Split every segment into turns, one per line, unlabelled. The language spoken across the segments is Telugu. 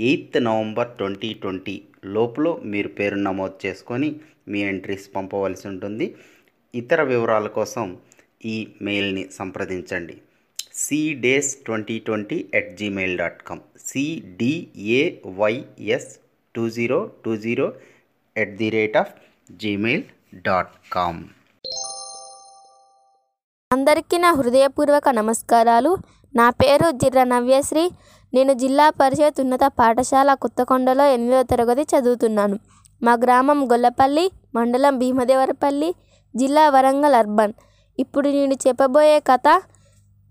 ఎయిత్ నవంబర్ ట్వంటీ ట్వంటీ లోపల మీరు పేరు నమోదు చేసుకొని మీ ఎంట్రీస్ పంపవలసి ఉంటుంది. ఇతర వివరాల కోసం ఈ మెయిల్ని సంప్రదించండి. Cdays twenty twenty at Gmail dot com CDAYS two zero two zero at the rate of Gmail dot com
అందరికీ నా హృదయపూర్వక నమస్కారాలు. నా పేరు జిర్ర నవ్యశ్రీ. నేను జిల్లా పరిషత్ ఉన్నత పాఠశాల కొత్తకొండలో ఎనిమిదవ తరగతి చదువుతున్నాను. మా గ్రామం గొల్లపల్లి మండలం భీమదేవరపల్లి జిల్లా వరంగల్ అర్బన్. ఇప్పుడు నేను చెప్పబోయే కథ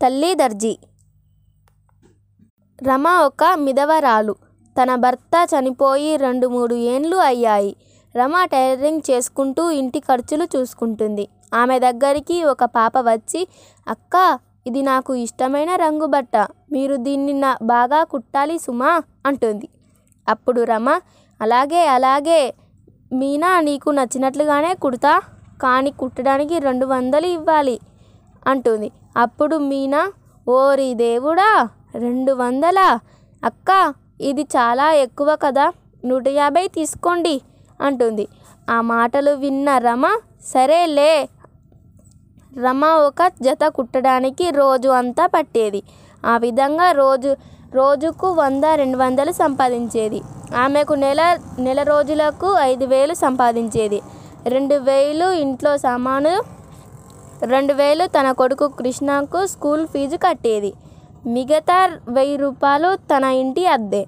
తల్లి దర్జీ. రమ ఒక మిదవరాలు తన భర్త చనిపోయి రెండు మూడు ఏండ్లు అయ్యాయి. రమ టైలరింగ్ చేసుకుంటూ ఇంటి ఖర్చులు చూసుకుంటుంది. ఆమె దగ్గరికి ఒక పాప వచ్చి అక్క ఇది నాకు ఇష్టమైన రంగు బట్ట. మీరు దీన్ని నా బాగా కుట్టాలి సుమా అంటుంది. అప్పుడు రమ అలాగే అలాగే మీనా నీకు నచ్చినట్లుగానే కుడతా కానీ కుట్టడానికి రెండు వందలు ఇవ్వాలి అంటుంది. అప్పుడు మీనా ఓరి దేవుడా రెండు వందలా? అక్క ఇది చాలా ఎక్కువ కదా నూట యాభై తీసుకోండి అంటుంది. ఆ మాటలు విన్న రమ సరేలే రమ ఒక జత కుట్టడానికి రోజు అంతా పట్టేది. ఆ విధంగా రోజు రోజుకు వంద రెండు వందలు సంపాదించేది. ఆమెకు నెల నెల రోజులకు ఐదు వేలు సంపాదించేది. రెండు వేలు ఇంట్లో సామాను రెండు వేలు తన కొడుకు కృష్ణకు స్కూల్ ఫీజు కట్టేది. మిగతా వెయ్యి రూపాయలు తన ఇంటి అద్దె.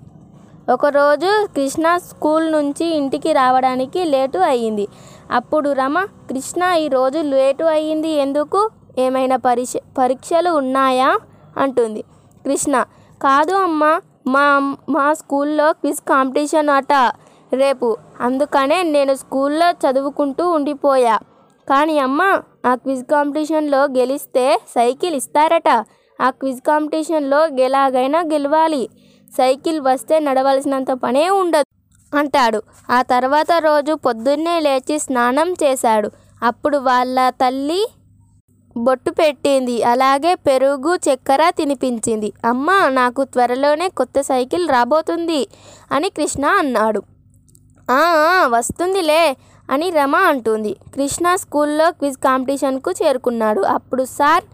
ఒకరోజు కృష్ణ స్కూల్ నుంచి ఇంటికి రావడానికి లేటు అయ్యింది. అప్పుడు రమ కృష్ణ ఈరోజు లేటు అయ్యింది ఎందుకు? ఏమైనా పరీక్ష పరీక్షలు ఉన్నాయా? అంటుంది. కృష్ణ కాదు అమ్మ మా మా స్కూల్లో క్విజ్ కాంపిటీషన్ అట రేపు. అందుకనే నేను స్కూల్లో చదువుకుంటూ ఉండిపోయా. కానీ అమ్మ ఆ క్విజ్ కాంపిటీషన్లో గెలిస్తే సైకిల్ ఇస్తారట. ఆ క్విజ్ కాంపిటీషన్లో ఎలాగైనా గెలవాలి. సైకిల్ వస్తే నడవలసినంత పనే ఉండదు అంటాడు. ఆ తర్వాత రోజు పొద్దున్నే లేచి స్నానం చేశాడు. అప్పుడు వాళ్ళ తల్లి బొట్టు పెట్టింది. అలాగే పెరుగు చక్కెర తినిపించింది. అమ్మ నాకు త్వరలోనే కొత్త సైకిల్ రాబోతుంది అని కృష్ణ అన్నాడు. వస్తుందిలే అని రమ అంటుంది. కృష్ణ స్కూల్లో క్విజ్ కాంపిటీషన్కు చేరుకున్నాడు. అప్పుడు సార్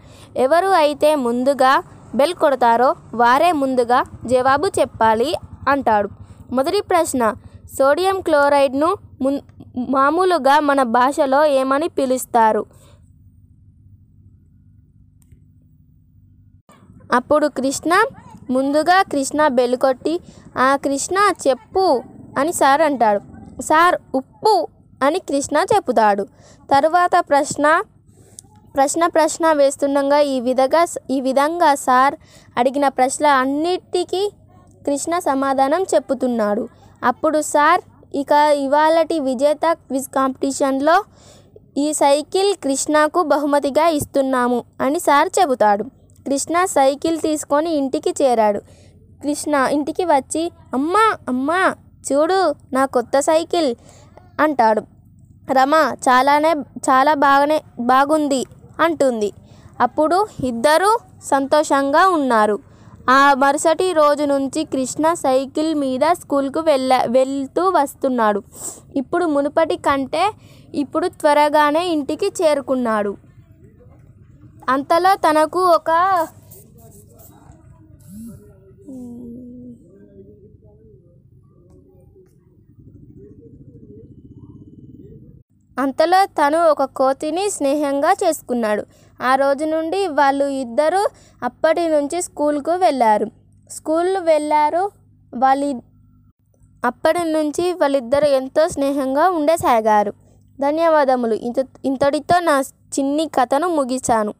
ఎవరు అయితే ముందుగా బెల్ కొడతారో వారే ముందుగా జవాబు చెప్పాలి అంటాడు. మొదటి ప్రశ్న సోడియం క్లోరైడ్ను మున్ మామూలుగా మన భాషలో ఏమని పిలుస్తారు? అప్పుడు కృష్ణ ముందుగా కృష్ణ బెల్ కొట్టి ఆ కృష్ణ చెప్పు అని సార్ అంటాడు. సార్ ఉప్పు అని కృష్ణ చెబుతాడు తరువాత ప్రశ్న ప్రశ్న ప్రశ్న వేస్తుండగా ఈ విధంగా ఈ విధంగా సార్ అడిగిన ప్రశ్న అన్నిటికీ కృష్ణ సమాధానం చెప్పుతున్నాడు. అప్పుడు సార్ ఇక ఇవాళటి విజేత క్విజ్ కాంపిటీషన్లో ఈ సైకిల్ కృష్ణకు బహుమతిగా ఇస్తున్నాము అని సార్ చెబుతాడు. కృష్ణ సైకిల్ తీసుకొని ఇంటికి చేరాడు. కృష్ణ ఇంటికి వచ్చి అమ్మా అమ్మా చూడు నా కొత్త సైకిల్ అంటాడు. రమ చాలానే చాలా బాగానే బాగుంది. అంటుంది. అప్పుడు ఇద్దరూ సంతోషంగా ఉన్నారు. ఆ మరుసటి రోజు నుంచి కృష్ణ సైకిల్ మీద స్కూల్కు వెళ్ళ వెళ్తూ వస్తున్నాడు. ఇప్పుడు మునుపటి కంటే ఇప్పుడు త్వరగానే ఇంటికి చేరుకున్నాడు. అంతలో తనకు ఒక అంతలో తను ఒక కోతిని స్నేహంగా చేసుకున్నాడు. ఆ రోజు నుండి వాళ్ళు ఇద్దరు అప్పటి నుంచి స్కూల్కు వెళ్ళారు. స్కూల్ వెళ్ళారు వాళ్ళ అప్పటి నుంచి వాళ్ళిద్దరు ఎంతో స్నేహంగా ఉండసాగారు. ధన్యవాదములు. ఇంత ఇంతటితో నా చిన్ని కథను ముగిశాను.